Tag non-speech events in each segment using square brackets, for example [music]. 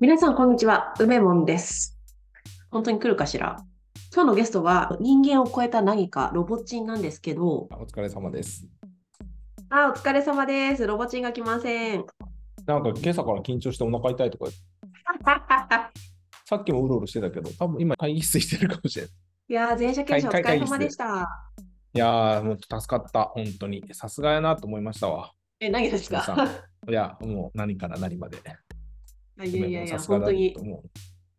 皆さん、こんにちは。梅門です。本当に来るかしら？今日のゲストは人間を超えた何か、ロボチンなんですけど、お疲れ様です。あ、お疲れ様です。ロボチンが来ません。なんか今朝から緊張してお腹痛いとか、[laughs] さっきもうろうろしてたけど、多分今会議室してるかもしれない。いやー、全社研修お疲れ様でした。いやー、もう助かった、本当に。さすがやなと思いましたわ。え、何ですか？んいや、もう何から何まで。いやいやいや、本当に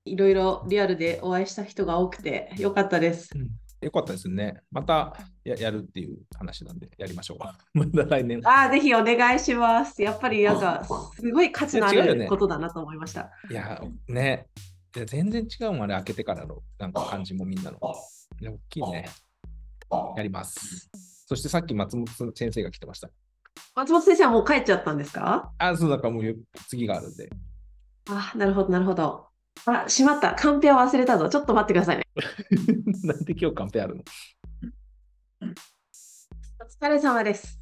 いろいろリアルでお会いした人が多くてよかったです。う。よかったですね。またややるっていう話なんで、やりましょう。[laughs] また来年。あー、ぜひお願いします。やっぱりなんか、すごい価値のあることだなと思いました。いや、ね。いや全然違うもんね、開けてからのなんか感じもみんなの。いや、大きいね。やります。そしてさっき松本先生が来てました。松本先生はもう帰っちゃったんですか？あ、そうだからもう次があるんで。あ、なるほど、なるほど。あ、しまった。カンペを忘れたぞ。ちょっと待ってくださいね。[laughs] なんで今日カンペあるの？お疲れ様です。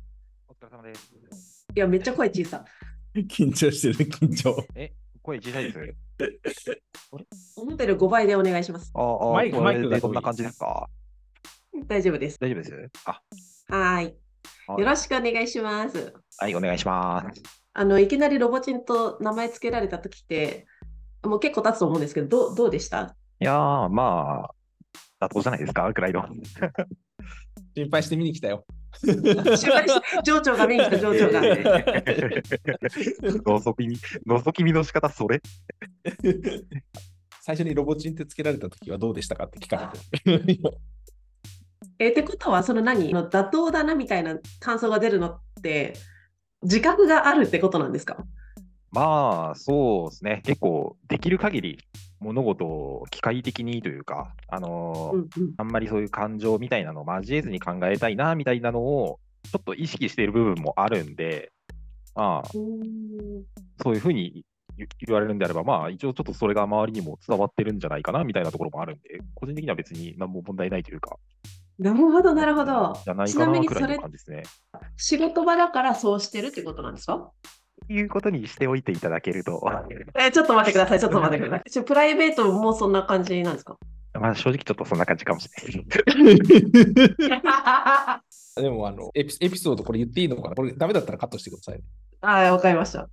お疲れ様です。いや、めっちゃ声小さ。[laughs] 緊張してる、緊張。声小さいです？[laughs] 思ったより5倍でお願いします。ああ、マイクマイクがでどんな感じですか？大丈夫です。大丈夫ですあ。はいよろしくお願いします。はい、お願いします。あの、いきなりロボチンと名前つけられたときって、もう結構経つと思うんですけど、どうどうでした？いやー、まあ、妥当じゃないですか、くらいの。[laughs] 心配して見に来たよ。心配して情緒が見に来た情緒が。[laughs] 覗き見、覗き見の仕方、それ？[laughs] 最初にロボチンってつけられた時はどうでしたかって聞かれて。え、ってことは、その何？の妥当だなみたいな感想が出るのって、自覚があるってことなんですか？まあ、そうですね。結構、できる限り物事を機械的にというか、あのーうんうん。あんまりそういう感情みたいなのを交えずに考えたいな、みたいなのを、ちょっと意識している部分もあるんで、まあ、そういうふうに言言われるんであれば、まあ、一応ちょっとそれが周りにも伝わってるんじゃないかなみたいなところもあるんで、個人的には別に何も問題ないというか、なるほど、なるほど。じゃないちなみかなくらいにそれの感じですね。仕事場だからそうしてるってことなんですか？いうことにしておいていただけると、え、ちょっと待ってください、ちょっと待ってください。[laughs] ちょプライベートもそんな感じなんですか？まあ正直ちょっとそんな感じかもしれない。あ [laughs] [laughs] でもあのエピ、エピソードこれ言っていいのかな？これダメだったらカットしてください。あ、わかりました。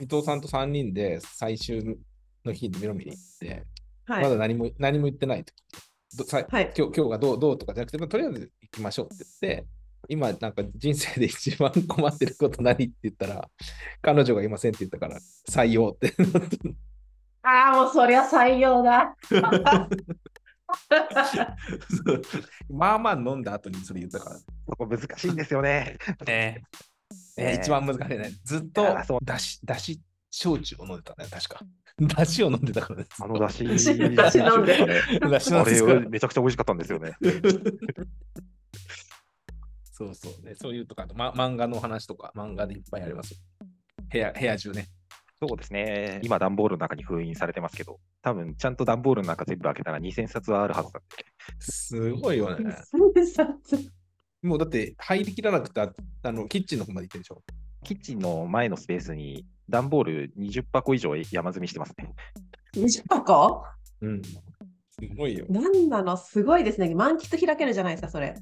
伊藤さんと3人で最終の日に見ろ見に行って、はい。まだ何も何も言ってない時どさはい今日今日がどうどうとかじゃなくて、まあとりあえず行きましょうって言って、今なんか人生で一番困ってること何って言ったら、彼女がいませんって言ったから採用って。ああ、もうそりゃ採用だ。まあまあ飲んだ後にそれ言ったから。そこ難しいんですよね。ねねえ一番難しいね。ずっとあそうだし、だし、焼酎を飲んでたね、確か。[laughs] だしを飲んでたからです。あのだし、だし飲んでだしなんあですかられめちゃくちゃ美味しかったんですよね。[laughs] そうそうね。そういうとか、ま、漫画の話とか、漫画でいっぱいありますよ。部屋、部屋中ね。そうですね。今、段ボールの中に封印されてますけど、多分ちゃんと段ボールの中全部開けたら2000冊はあるはずだって。すごいよね。うもうだって入りきらなくて、ああの、キッチンの方まで行ってるでしょ。キッチンの前のスペースに段ボール20箱以上山積みしてますね。20箱うん。すごいよ。なんなのすごいですね。満喫開けるじゃないですか、それ。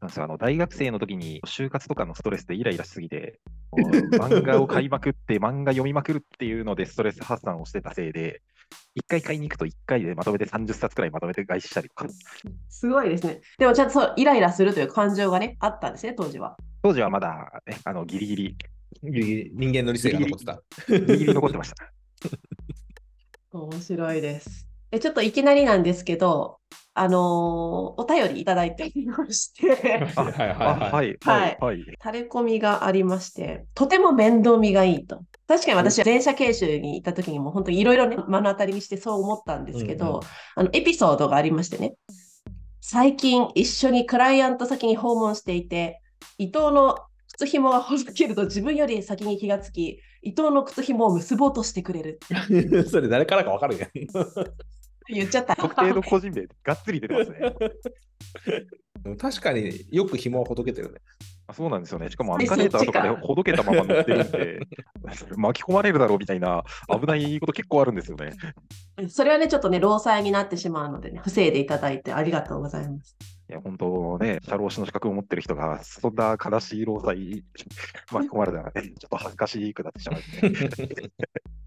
なんですよあの大学生の時に就活とかのストレスでイライラしすぎて、もう [laughs] 漫画を買いまくって、漫画読みまくるっていうのでストレス発散をしてたせいで、1回買いに行くと1回でまとめて30冊くらいまとめて外出したりとか、すごいですね。でもちゃんとそうイライラするという感情がね、あったんですね、当時は。当時はまだ、ね、あのギリギリ、ギリギリ人間の理性が残ってた。ギリギリ残ってました。面白いです。え、ちょっといきなりなんですけど、あのーお便りいただいておりまして、[laughs] はいはいあはい。はい、ははいい、はい。タレコミがありまして、とても面倒見がいいと。確かに私は全社研修に行った時にも本当にいろいろね、目の当たりにしてそう思ったんですけど、うんうんあのエピソードがありましてね、最近一緒にクライアント先に訪問していて、伊藤の靴紐がほどけると自分より先に気がつき、伊藤の靴紐を結ぼうとしてくれる。[laughs] それ誰からかわかるやん。言っちゃった。特定の個人名、がっつり出てますね。確かによく紐をほどけてるね。あそうなんですよね。しかも、えエスカレーターとかでほどけたまま乗ってるんで、[laughs] 巻き込まれるだろうみたいな危ないこと結構あるんですよね。それはね、ちょっとね、労災になってしまうのでね、防いでいただいてありがとうございます。いや、本当ね、社労士の資格を持ってる人が、そんな悲しい労災 [laughs] 巻き込まれたらね、ちょっと恥ずかしくなってしまうね。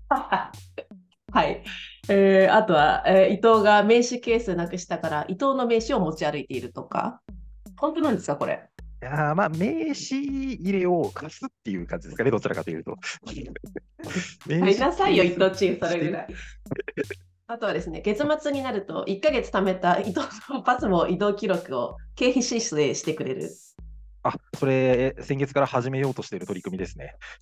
[laughs] はい。えーあとは、えー伊藤が名刺ケースなくしたから、伊藤の名刺を持ち歩いているとか。本当なんですか、これ？いやーまあ、名刺入れを貸すっていう感じですかね、どちらかというと。[laughs] 名買いなさいよ、伊藤チーム、それぐらい。あとはですね、月末になると、1ヶ月貯めた伊藤のパスモ移動記録を経費申請してくれる。あ、それ、先月から始めようとしている取り組みですね。[laughs]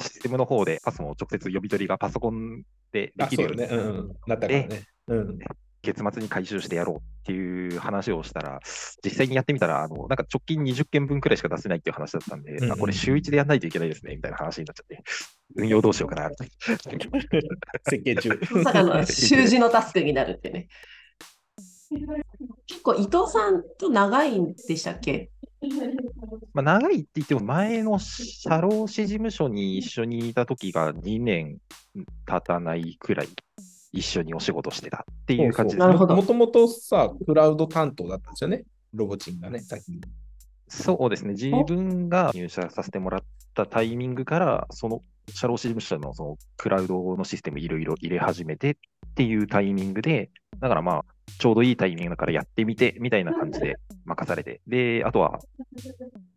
システムの方でパスも直接呼び取りがパソコンでであ、きるようにそうよね。うんうん。なったからね。うん。月末に回収してやろうっていう話をしたら、実際にやってみたら、あのなんか直近20件分くらいしか出せないっていう話だったんで、うんうんあこれ週1でやんないといけないですねみたいな話になっちゃって、[laughs] 運用どうしようかなみたい設計中。まさかの習字のタスクになるってね。結構伊藤さんと長いんでしたっけ？まあ、長いって言っても、前の社労士事務所に一緒にいた時が2年経たないくらい一緒にお仕事してたっていう感じですね。なるほどもともとさ、クラウド担当だったんですよね。ロボチンがね、先に。そうですね。自分が入社させてもらったタイミングから、その社労士事務所のそのクラウドのシステムいろいろ入れ始めてっていうタイミングで、だからまあ、ちょうどいいタイミングだからやってみてみたいな感じで任されて、で、あとは、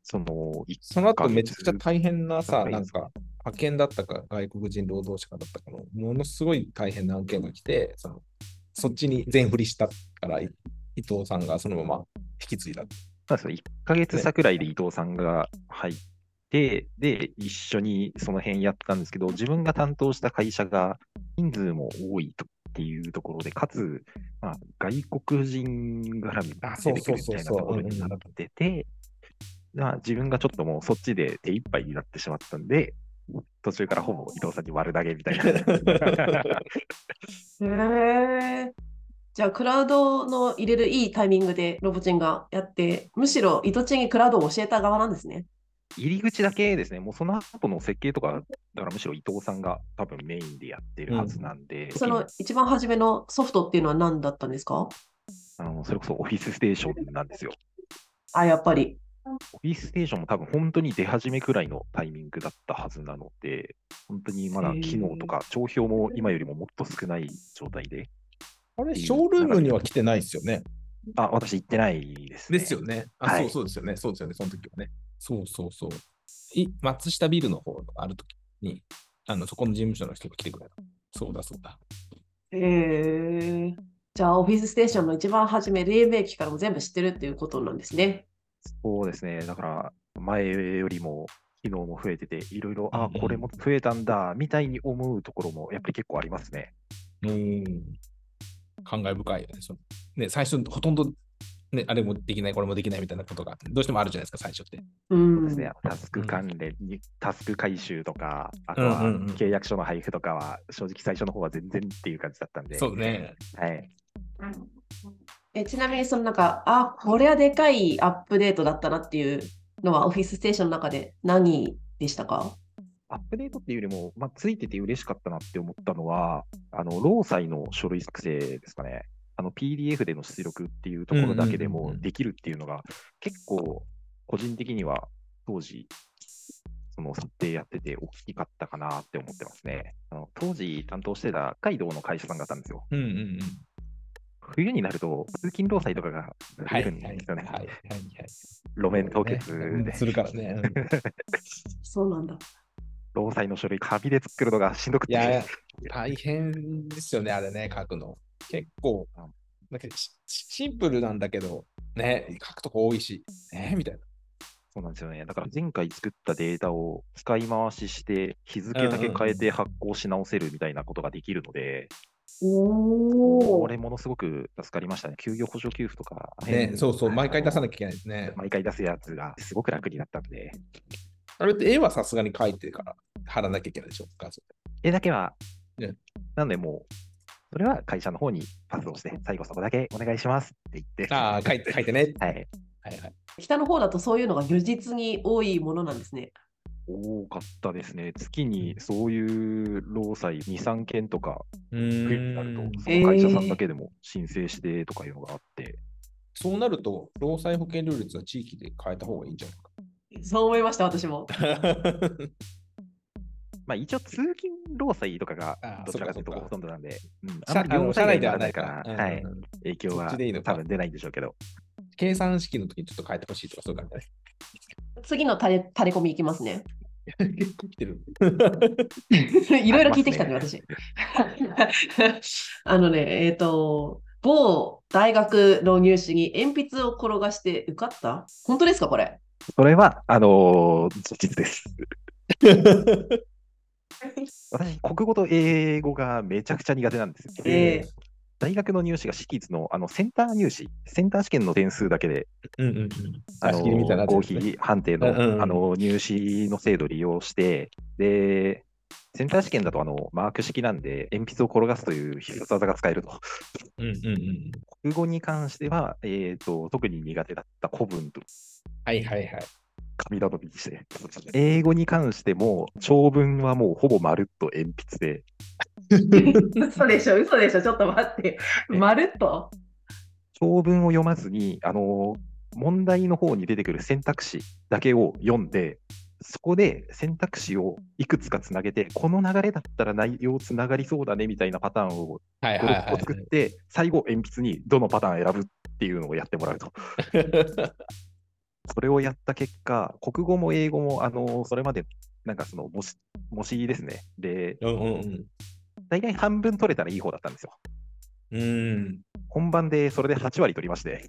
その、一その後めちゃくちゃ大変なさ、はいなんか、派遣だったか、外国人労働者かだったかの、ものすごい大変な案件が来て、そのそっちに全振りしたから、い伊藤さんがそのまま引き継いだ。そうですよ。1ヶ月差くらいで伊藤さんが入って、で、一緒にその辺やったんですけど、自分が担当した会社が人数も多いとっていうところで、かつ、まあ、外国人絡みがあそう出てくるみたいなところになってて、まあ、自分がちょっともうそっちで手一杯になってしまったんで、途中からほぼ伊藤さんに割るだけみたいな。[laughs] へえ。じゃあ、クラウドの入れるいいタイミングでロボチンがやって、むしろ伊藤チンにクラウドを教えた側なんですね。入り口だけですね、もうその後の設計とか、だからむしろ伊藤さんが多分メインでやってるはずなんで、その一番初めのソフトっていうのは何だったんですか？あのそれこそオフィスステーションなんですよ。あ、やっぱり。オフィスステーションも多分本当に出始めくらいのタイミングだったはずなので、本当にまだ機能とか帳票も今よりももっと少ない状態で、あれ、ショールームには来てないですよね。あ、私行ってないです、ね。ですよね。あ、はいそうそうですよね。そうですよね。その時はね。そうそうそう。い松下ビルの方がある時に、あの、そこの事務所の人が来てくれた。そうだそうだ。へえ。じゃあ、オフィスステーションの一番初め、黎明期からも全部知ってるっていうことなんですね。そうですね。だから、前よりも機能も増えてて、いろいろ、あこれも増えたんだ、みたいに思うところもやっぱり結構ありますね。うん。感慨深いよね。そのね、最初、ほとんど、ね、あれもできない、これもできないみたいなことが、どうしてもあるじゃないですか、最初って。うん。ですね、タスク関連に、タスク回収とか、あとはうんうんうん契約書の配布とかは、正直最初の方は全然っていう感じだったんで、そうね。はい。えちなみに、そのなんか、あ、これはでかいアップデートだったなっていうのは、オフィスステーションの中で何でしたか？アップデートっていうよりも、まあ、ついてて嬉しかったなって思ったのは、あの、労災の書類作成ですかね。あの、PDF での出力っていうところだけでもできるっていうのが、結構、個人的には当時、その設定やってて大きかったかなって思ってますね。あの当時担当してた北海道の会社さんがあったんですよ。うんうんうん。冬になると通勤労災とかがはい出るんですよね。はいはいはい。路面凍結ねで。するからね。うん [laughs] そうなんだ。労災の書類、紙で作るのがしんどくて。いやいや、大変ですよね、あれね、書くの。結構、なんかシシンプルなんだけど、ね、書くとこ多いし、ね、みたいな。そうなんですよね。だから前回作ったデータを使い回しして、日付だけ変えて発行し直せるみたいなことができるので、おこれものすごく助かりましたね。休業補助給付とか、ね、そうそう、毎回出さなききゃいけないですねゃ。毎回出すやつがすごく楽になったんで、あれって絵はさすがに描いてから貼らなきゃいけないでしょ、画像絵だけは、ねなんでもう、それは会社の方にパスをして、最後そこだけお願いしますって言って、ああ、書いて、[laughs] 書いてね。はい。はいはい。北の方だとそういうのが如実に多いものなんですね。多かったですね。月にそういう労災2、3件とか、う冬になるーんと、その会社さんだけでも申請してとかいうのがあって、そうなると、労災保険料率は地域で変えた方がいいんじゃそう思いました、私も。[laughs] まあ一応通勤労災とかがどちらかというとほとんどなんで、うん、社あんまり業社内でははないかからら、はい、影響そは多分出ないんでしょうけど、計算式の時にちょっと変えてほしいとか、そういう感じ次のタレタレコミいきますね。だね。結構来てる。いろいろ聞いてきたんで、あります私。[laughs] あのね、えっ、と、某大学の入試に鉛筆を転がして受かった？本当ですか、これ？それは、あのー事実です。[laughs] 私、国語と英語がめちゃくちゃ苦手なんですよ。えー大学の入試が私立のあのセンター入試、センター試験の点数だけで、うんうんうん。あの仕切りみたいなやつ合否判定の,、うんうんうんあの入試の制度を利用して、で、センター試験だとあのマーク式なんで、鉛筆を転がすという必殺技が使えると。うんうんうん。国語に関しては、えー、と特に苦手だった古文とはいはいはい。紙頼みにして。[laughs] 英語に関しても、長文はもうほぼまるっと鉛筆で、[laughs] 嘘でしょ、嘘でしょ、ちょっと待って。まるっと？長文を読まずに、あの問題の方に出てくる選択肢だけを読んで、そこで選択肢をいくつかつなげて、この流れだったら内容つながりそうだねみたいなパターンを5、はいはい6個作って、最後、鉛筆にどのパターン選ぶっていうのをやってもらうと。[laughs] はい。それをやった結果、国語も英語も、あのそれまで、なんかその模試、模試ですね。で、うんうんうん。大体半分取れたらいい方だったんですよ。うん。本番でそれで8割取りまして、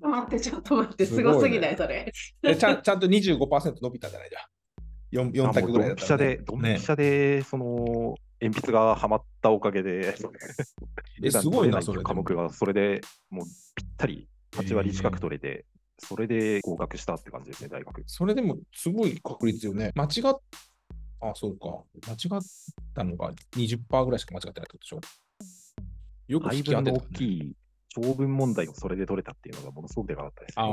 待って、ちょっと待って、すすごすぎない、それ。えちゃんちゃんと25%伸びたじゃない？じゃん。4, 4あ択ぐらいだもうドンピシャったらね、で、ドンピシャで、その、鉛筆がはまったおかげで、えすごいなそれ科目がそれでもうぴったり8割近く取れて、それで合格したって感じですね、大学。それでもすごい確率よね。間違っあ、そうか。間違ったのが20%ぐらいしか間違ってないってことでしょ？よく配引き当てた、分の大ね。きい長文問題をそれで取れたっていうのがものすごくでかかったです。ああ。い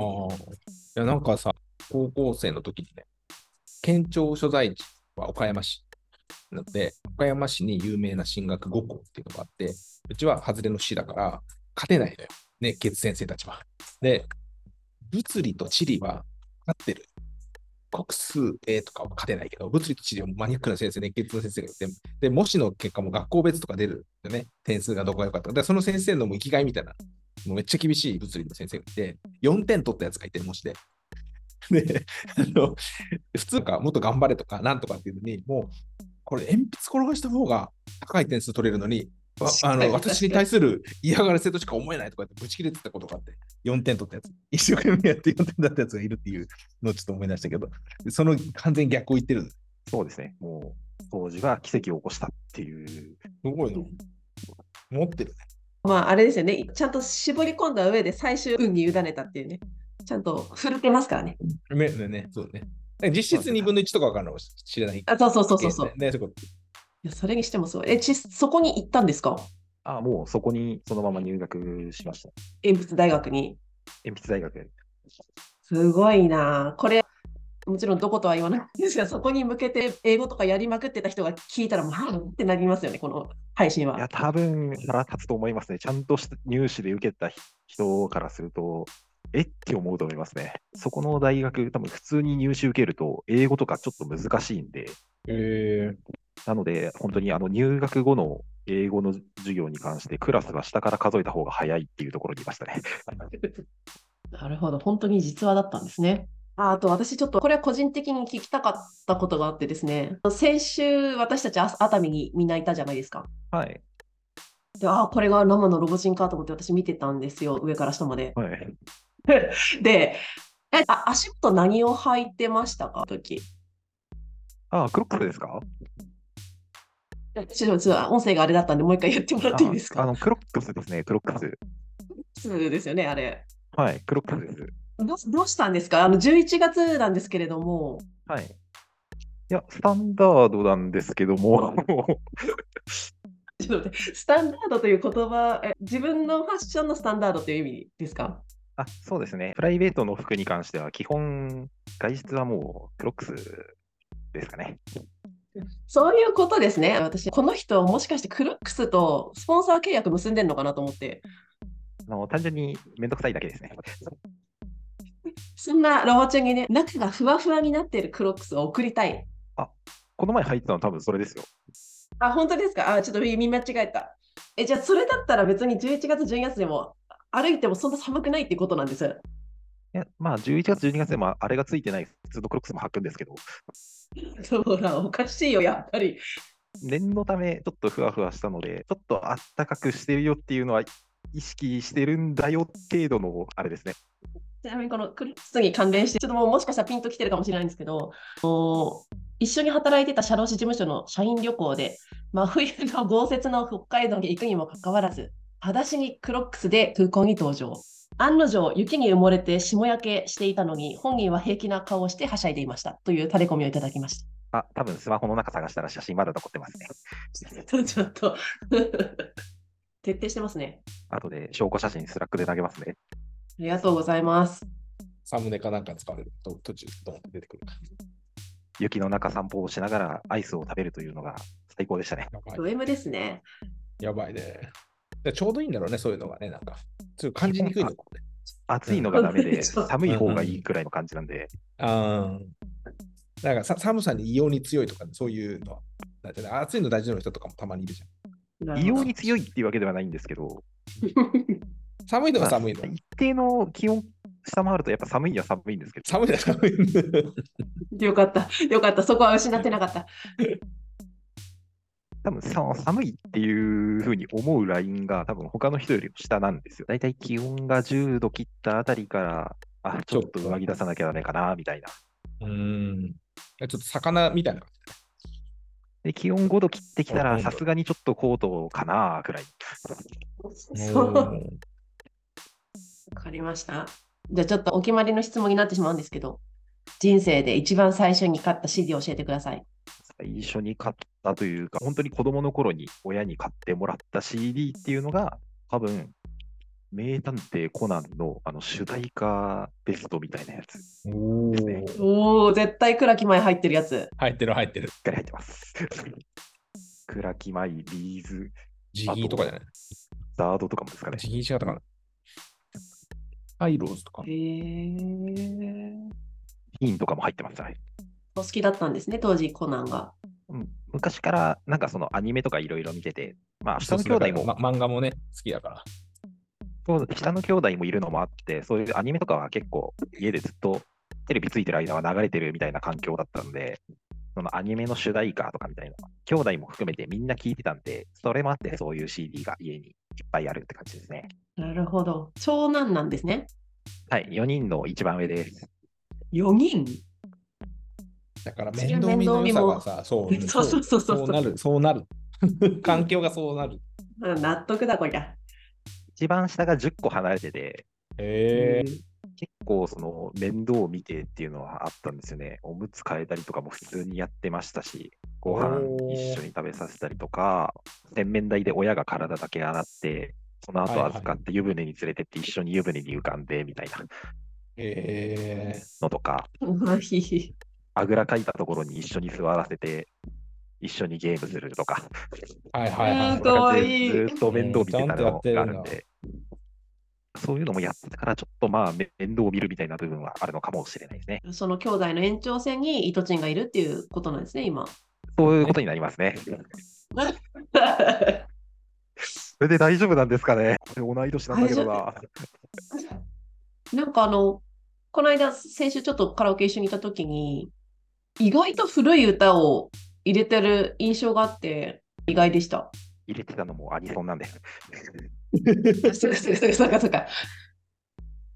や、なんかさ、高校生の時にね、県庁所在地は岡山市。なって、岡山市に有名な進学5校っていうのがあって、うちは外れの市だから、勝てないのよ。ね、月先生たちは。で、物理と地理は勝ってる。国数 A とかは勝てないけど、物理と地理はマニアックな先生、熱血の先生がいて、で、模試の結果も学校別とか出るよね。点数がどこが良かったか。で、その先生のも生きがいみたいな、もうめっちゃ厳しい物理の先生がいて、4点取ったやつがいて、模試で。で、あの、普通か、もっと頑張れとか、なんとかっていうのに、もう、これ、鉛筆転がした方が高い点数取れるのに、あの私に対する嫌がらせとしか思えないとかって、ぶち切れてたことがあって、4点取ったやつ、一生懸命やって4点だったやつがいるっていうのをちょっと思い出したけど、その完全に逆を言ってる。そうですね。もう、当時は奇跡を起こしたっていう。すごいの。持ってるね。まあ、あれですよね。ちゃんと絞り込んだ上で最終運に委ねたっていうね。ちゃんと振るってますからね。ねねね、そうね。実質2分の1とかわかんないかもしれない。あそうそうそうそうそう。ね、そういうこといやそれにしてもすごい。え、ちそこに行ったんですか？あもうそこにそのまま入学しました。鉛筆大学に。鉛筆大学へ。すごいな。これ、もちろんどことは言わないんですが、そこに向けて英語とかやりまくってた人が聞いたら、もう、はぁってなりますよね、この配信いや、は。多分腹立つと思いますね。ちゃんとした入試で受けた人からすると、えって思うと思いますね。そこの大学、多分普通に入試受けると、英語とかちょっと難しいんで、へえなので、本当にあの入学後の英語の授業に関して、クラスが下から数えた方が早いっていうところにいましたね。[laughs] なるほど、本当に実話だったんですね。ああと私ちょっとこれは個人的に聞きたかったことがあってですね、先週私たちあ熱海にみんないたじゃないですか。はい。で、ああ、これが生のロボチンかと思って私見てたんですよ、上から下まで。はい。[laughs] で、えあ足元何を履いてましたか、時。あ、クロックスですか？ちょっと音声があれだったんで、もう一回言ってもらっていいですか？ああの、クロックスですね、クロックス。そうですよね、あれ。はい、クロックスです。どうどうしたんですか？あの、11月なんですけれども、はい。いや、スタンダードなんですけども、[laughs] ちょっと待ってスタンダードという言葉、え自分のファッションのスタンダードという意味ですか？あ、そうですね。プライベートの服に関しては、基本、外出はもうクロックスですかね。そういうことですね。私、この人、もしかしてクロックスとスポンサー契約結んでんのかなと思って。あの単純にめんどくさいだけですね。そんなロボちゃんにね、中がふわふわになっているクロックスを送りたい。この前入ってたの多分それですよ。あ、本当ですか？あ、ちょっと見間違えた。え、じゃあ、それだったら別に11月、12月でも歩いてもそんな寒くないってことなんです。いやまあ、11月、12月でもあれがついてない普通のクロックスも履くんですけど、[laughs] そうだ、おかしいよ、やっぱり。念のためちょっとふわふわしたので、ちょっとあったかくしてるよっていうのは意識してるんだよ程度のあれですね。ちなみにこのクロックスに関連して、ちょっともうもしかしたらピンときてるかもしれないんですけど、一緒に働いてた社労士事務所の社員旅行で、真冬の豪雪の北海道に行くにもかかわらず、裸足にクロックスで空港に登場。案の定、雪に埋もれて霜焼けしていたのに、本人は平気な顔をしてはしゃいでいましたというタレコミをいただきましあ、多分スマホの中探したら写真まだ残ってますね。[laughs] た。ちょっと [laughs] 徹底してますね。後で証拠写真 Slack で投げますね。ありがとうございます。サムネかなんか使われると途中ドンって出てくる。雪の中散歩をしながらアイスを食べるというのが最高でしたね。ド M ですね。やばいね。でちょうどいいんだろうね、そういうのがね、なんか。ちょっと感じにくいのかもね。暑いのがダメで、寒い方がいいくらいの感じなんで、ああ。なんかさ寒さに異様に強いとか、そういうのは。だってね暑いの大事な人とかもたまにいるじゃん。異様に強いっていうわけではないんですけど、[laughs] 寒いのは寒いのまあ。一定の気温下回るとやっぱ寒いには寒いんですけど、寒いのは寒いの。よかった。よかった。そこは失ってなかった。多分寒いっていうふうに思うラインが多分他の人よりも下なんですよ。だいたい気温が10度切ったあたりから、あ、ちょっと上着出さなきゃダメかな、みたいな。うーん。ちょっと魚みたいな感で、気温5度切ってきたら、うんさすがにちょっとコートかな、くらい。じ。そう。わかりました。じゃあちょっとお決まりの質問になってしまうんですけど、人生で一番最初に買った CD を教えてください。最初に買ったというか、本当に子供の頃に親に買ってもらった CD っていうのが、多分、名探偵コナンのあの主題歌ベストみたいなやつ。ですねー。おお、絶対倉木前入ってるやつ。入ってる入ってる。っかり入ってます。[laughs] 倉木麻衣、B'z、ZIGGY とかじゃない？ ZARD とかもですかね。 ZIGGY 違ったかな。ハイロウズとかへ。え。ヒーンとかも入ってますね。お好きだったんですね、当時コナンが。うん昔からなんかそのアニメとかいろいろ見てて、まあ下の兄弟も、ま漫画もね、好きだから。そう下の兄弟もいるのもあって、そういうアニメとかは結構家でずっとテレビついてる間は流れてるみたいな環境だったんで、そのアニメの主題歌とかみたいな、兄弟も含めてみんな聞いてたんで、それもあってそういう CD が家にいっぱいあるって感じですね。なるほど。長男なんですね。はい、4人の一番上です。4人？だから面倒見の良さが面さ、そう、[laughs] そうそうそうそうそうなる、そうなる。[laughs] 環境がそうなる。うん納得だ、こりゃ。一番下が10個離れてて、へえ。結構その面倒を見てっていうのはあったんですよね。おむつ替えたりとかも普通にやってましたし、ご飯一緒に食べさせたりとか、洗面台で親が体だけ洗って、その後預かって湯船に連れてって一緒に湯船に浮かんでみたいなへえ。のとか、[laughs] うんひひあぐらかいたところに一緒に座らせて、一緒にゲームするとか、はいはいはい。うんかわいいずーっと面倒見てたのがあるんで、そういうのもやってたから、ちょっとまあめ面倒を見るみたいな部分はあるのかもしれないですね。その兄弟の延長線にイトチンがいるっていうことなんですね、今。そういうことになりますね。[laughs] それで大丈夫なんですかね同い年なんだけどな。なんかあの、この間、先週ちょっとカラオケ一緒にいたときに、意外と古い歌を入れてる印象があって、意外でした。入れてたのもアニソンなんで。そそうかそうかそうかそうか。の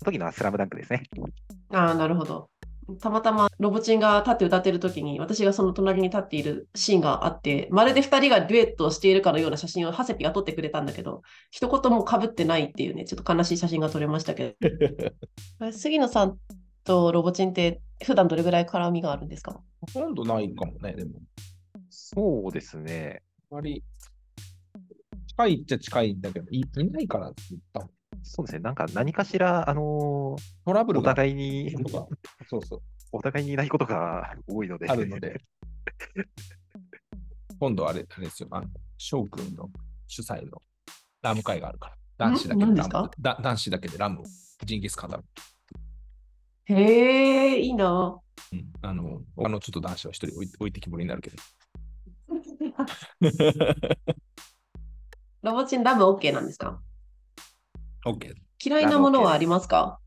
時のはスラムダンクですね。ああ、なるほど。たまたまロボチンが立って歌ってる時に私がその隣に立っているシーンがあってまるで2人がデュエットをしているかのような写真をハセピが撮ってくれたんだけど一言もかぶってないっていうねちょっと悲しい写真が撮れましたけど [laughs] 杉野さんとロボチンって普段どれぐらい絡みがあるんですか？ほとんどないかもね、でも。そうですね。あまり、近いっちゃ近いんだけど、いいないからって言った。そうですね。なんか何かしら、あのーおトラブルが互いに、とかそうそう、お互いにいないことが [laughs] 多いので。あるので、今度あれ、あれですよ、あの翔くんの主催のラム会があるから、男子だけでラ何ですか？ムだ男子だけでラムをジンギスカンだろへえ、いいな。うん、あの、他のちょっと男子は一人置い置いてきぼりになるけど。[laughs] ロボチンラム OK なんですか？OK。嫌いなものはありますか？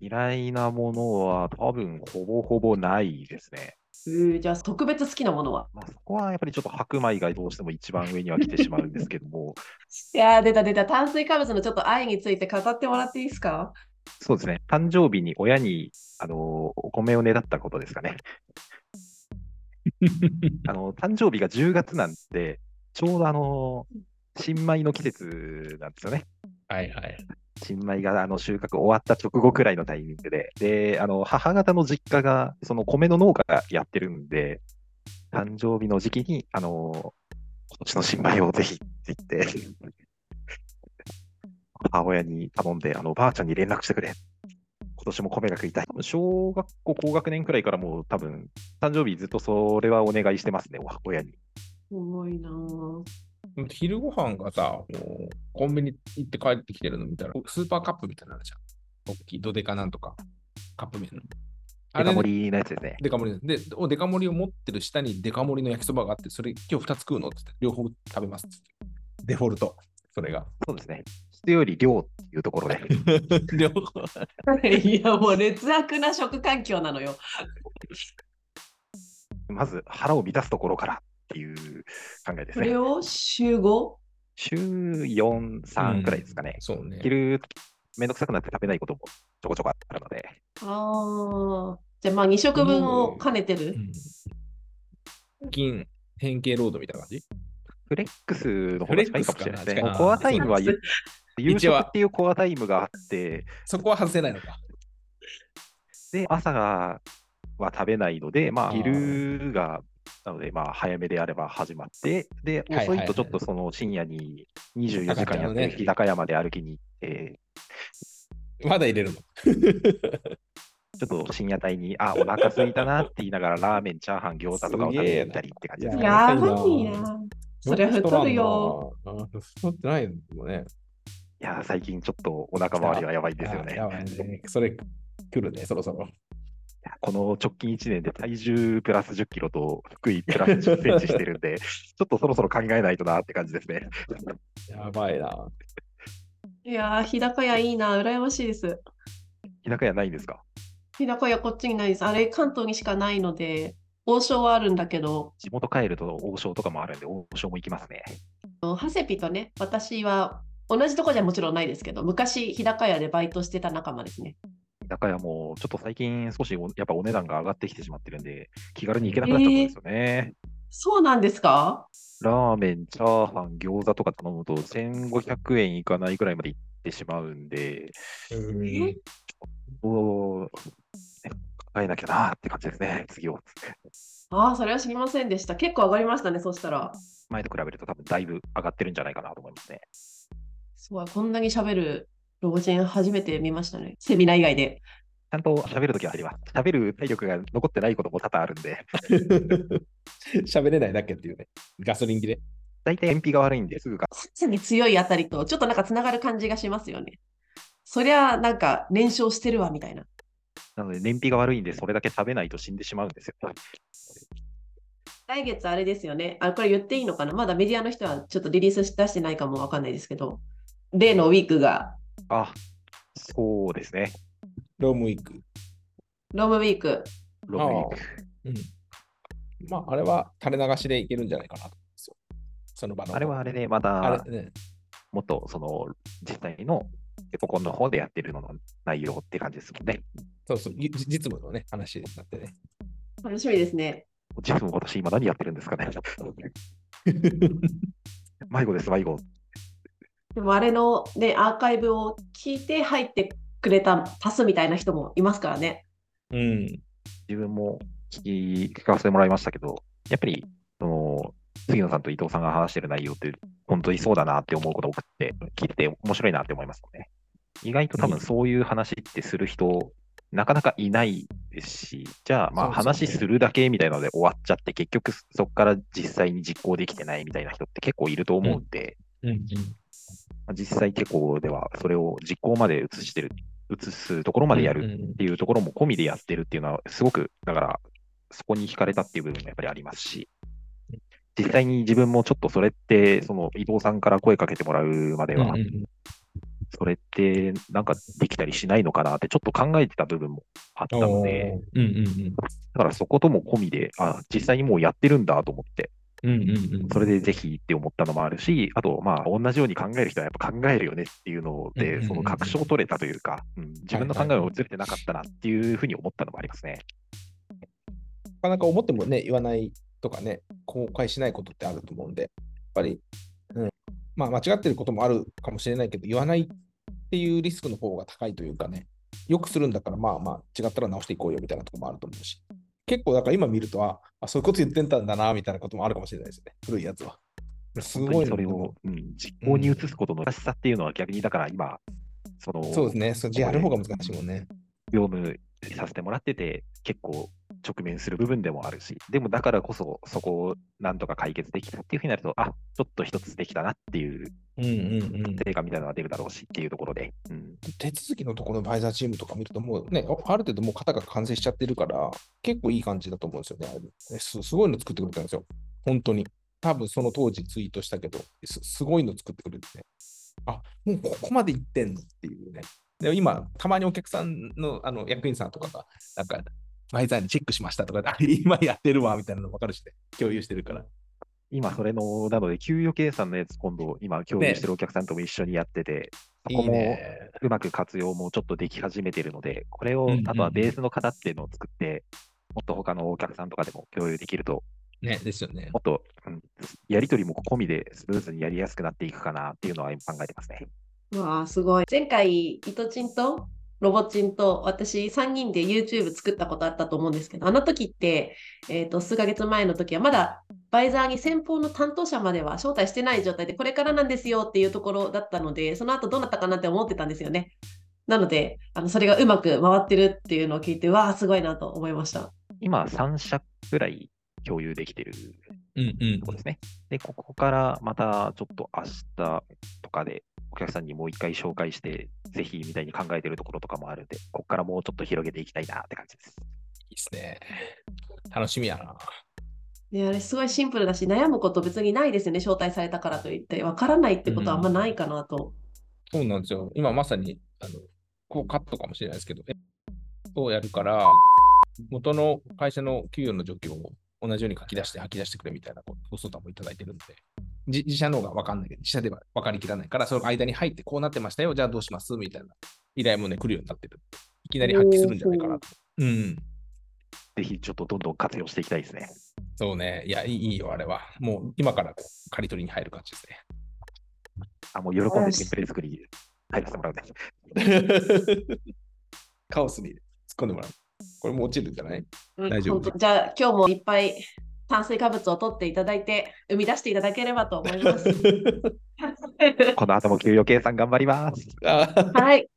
嫌いなものは多分ほぼほぼないですね。えーじゃあ特別好きなものは？まあ、そこはやっぱりちょっと白米がどうしても一番上には来てしまうんですけども、[laughs] いやー出た出た炭水化物のちょっと愛について語ってもらっていいですか？そうですね。誕生日に親に、あのーお米をねだったことですかね。[laughs] あの、誕生日が10月なんで、ちょうどあのー新米の季節なんですよね。はいはい。新米があの収穫終わった直後くらいのタイミングで、で、あの、母方の実家が、その米の農家がやってるんで、誕生日の時期に、あの、今年の新米をぜひって言って、母親に頼んで、あの、ばあちゃんに連絡してくれ。今年も米が食いたい。多分小学校高学年くらいからもう多分、誕生日ずっとそれはお願いしてますね、親に。すごいなぁ昼ご飯がさ、もうコンビニ行って帰ってきてるの見たら、スーパーカップみたいなのあるじゃん。大きいドデカなんとか、カップ麺の。あれデカ盛りのやつですね。デカ盛りです。で、おデカ盛りを持ってる下にデカ盛りの焼きそばがあって、それ今日2つ食うのって言って、両方食べますって。デフォルト、それが。そうですね。質より量っていうところで。[laughs] 両方。[laughs] いやもう劣悪な食環境なのよ。[laughs] まず腹を満たすところからっていう考えですね。これを週 5? 週4、3くらいですかね。そうね。昼、めんどくさくなって食べないこともちょこちょこあるので、ああ。じゃあまあ2食分を兼ねてる？うん。金、変形ロードみたいな感じ？フレックスの方が近いかもしれないですね。フレックスかなもうコアタイムは [laughs] 夕食っていうコアタイムがあって、そこは外せないのか。で、朝がは食べないので、まあ、昼が、なので、まあ、早めであれば始まって、で、遅いとちょっとその深夜に24時間やってる日高山で歩きに行って、まだ入れるの？[laughs] [laughs] ちょっと深夜帯に、あ、お腹空いたなって言いながら、ラーメン、チャーハン、餃子とかを食べたりって感じですすね。やばやいな。それは太るよ。あ太ってないのもね。いやー、最近ちょっとお腹周りはやばいんですよね。あやばいね。それ来るね、そろそろ。この直近1年で体重プラス10キロと福井プラス10センチしてるんで、[laughs] ちょっとそろそろ考えないとなって感じですね。やばいな。いやー、日高屋いいな。羨ましいです。日高屋ないんですか？日高屋こっちにないです。あれ、関東にしかないので、王将はあるんだけど、地元帰ると王将とかもあるんで、王将も行きますね。ハセピとね、私は同じとこじゃもちろんないですけど、昔、日高屋でバイトしてた仲間ですね。日高屋もちょっと最近少しおやっぱお値段が上がってきてしまってるんで、気軽に行けなくなっちゃったんですよね。そうなんですか？ラーメン、チャーハン、餃子とか頼むと1500円いかないぐらいまで行ってしまうんで、えおーえなきゃなーって感じですね、次を。ああ、それは知りませんでした。結構上がりましたね、そしたら。前と比べると多分だいぶ上がってるんじゃないかなと思いますね。すごい、こんなに喋るロボチン初めて見ましたね。セミナー以外で。ちゃんと喋るときはあります。喋る体力が残ってないことも多々あるんで、[laughs] 喋れないだけっていうね。ガソリン切れ。大体燃費が悪いんですぐが。夏に強いあたりと、ちょっとなんかつながる感じがしますよね。そりゃ、なんか燃焼してるわ、みたいな。なので燃費が悪いんで、それだけ食べないと死んでしまうんですよ。来月あれですよね。あ、これ言っていいのかな？まだメディアの人はちょっとリリースし出してないかもわかんないですけど、例のウィークが、あ、そうですね。ロームウィーク。ロームウィーク。ロブウィーク。うん。まあ、あれは垂れ流しでいけるんじゃないかなと。その場の。あれはあれで、またあれ、ね。もっとその実際のエココンの方でやってるのの内容って感じですもんね。そうそう、ぎ実務のね、話になってね。楽しみですね。実務私今何やってるんですかね。[laughs] 迷子です、迷子。でもあれのね、アーカイブを聞いて入ってくれた、足すみたいな人もいますからね。うん。自分も聞き聞かせてもらいましたけど、やっぱり、その、杉野さんと伊藤さんが話してる内容って、本当にそうだなって思うこと多くて、聞いてて面白いなって思いますね。意外と多分そういう話ってする人、なかなかいないですし、じゃあまあ話するだけみたいなので終わっちゃって、結局そこから実際に実行できてないみたいな人って結構いると思うんで、うん。実際結構ではそれを実行まで移してる、移すところまでやるっていうところも込みでやってるっていうのは、すごく、だから、そこに惹かれたっていう部分もやっぱりありますし、実際に自分もちょっとそれって、その伊藤さんから声かけてもらうまでは、それってなんかできたりしないのかなってちょっと考えてた部分もあったので、おーうんうんだからそことも込みで、あ、実際にもうやってるんだと思って、うん。うんうんうん。それでぜひって思ったのもあるし、あと、まあ、同じように考える人はやっぱ考えるよねっていうのうんうんうんで、うんその確証を取れたというか、うん自分の考えもずれてなかったなっていうふうに思ったのもありますね。なかなか思ってもね、言わないとかね、公開しないことってあると思うんで、やっぱり、うん、まあ間違ってることもあるかもしれないけど、言わないっていうリスクの方が高いというかね、よくするんだから、まあまあ違ったら直していこうよみたいなところもあると思うし、結構だから今見るとは、あそういうこと言ってたんだなみたいなこともあるかもしれないですね、古いやつは。すごいそれを、うん、実行に移すことの難しさっていうのは逆にだから今、その、そうですね、そやる方が難しいもんね。業務させてもらってて、結構直面する部分でもあるし、でもだからこそ、そこをなんとか解決できたっていうふうになると、あちょっと一つできたなっていう。成果みたいなのが出るだろうしっていうところで、うん、手続きのところのバイザーチームとか見ると、もうね、あある程度もう型が完成しちゃってるから、結構いい感じだと思うんですよね。あれすすごいの作ってくれたんですよ。本当に。多分その当時ツイートしたけど、すすごいの作ってくれてね。あ、もうここまで行ってんのっていうね。で今、たまにお客さんのあの役員さんとかが、なんか、バイザーにチェックしましたとか今やってるわみたいなの分かるしね、共有してるから。今それの、なので、給与計算のやつ、今度、今共有してるお客さんとも一緒にやってて、そこもね。うまく活用もちょっとでき始めてるので、これをうんうんう、んあとはベースの型っていうのを作って、もっと他のお客さんとかでも共有できると、ね、ですよね。もっと、うん、やり取りも込みでスムーズにやりやすくなっていくかなっていうのは今考えてますね。うわあ、すごい。前回、イトチンとロボチンと私3人で YouTube 作ったことあったと思うんですけど、あの時って、えっ、と、数ヶ月前の時はまだバイザーに先方の担当者までは招待してない状態で、これからなんですよっていうところだったので、その後どうなったかなって思ってたんですよね。なので、あのそれがうまく回ってるっていうのを聞いて、わあ、すごいなと思いました。今、3社くらい共有できてるうんうんところですね。で、ここからまたちょっと明日とかでお客さんにもう一回紹介して、ぜひみたいに考えてるところとかもあるんで、ここからもうちょっと広げていきたいなって感じです。いいですね。楽しみやな。ね、あれすごいシンプルだし、悩むこと別にないですよね、招待されたからといって。わからないってことはあんまないかなと。そうなんですよ。今まさに、あの、こうカットかもしれないですけど、えをやるから、元の会社の給与の状況を同じように書き出して吐き出してくれみたいなご相談もいただいてるんで、じ自社の方が分かんないけど、自社では分かりきらないから、その間に入ってこうなってましたよ、じゃあどうしますみたいな依頼もね、来るようになってる。いきなり発揮するんじゃないかなと。うん。ぜひちょっとどんどん活用していきたいですね。そうね。いや、いいよ、あれは。もう今からこう刈り取りに入る感じですね。あ、もう喜んでテンプレ作り入らせてもらうね。[laughs] カオスに突っ込んでもらう。これも落ちるんじゃない？うん大丈夫？じゃあ今日もいっぱい炭水化物を取っていただいて生み出していただければと思います。[laughs] [laughs] この後も給与計算頑張ります。あはい。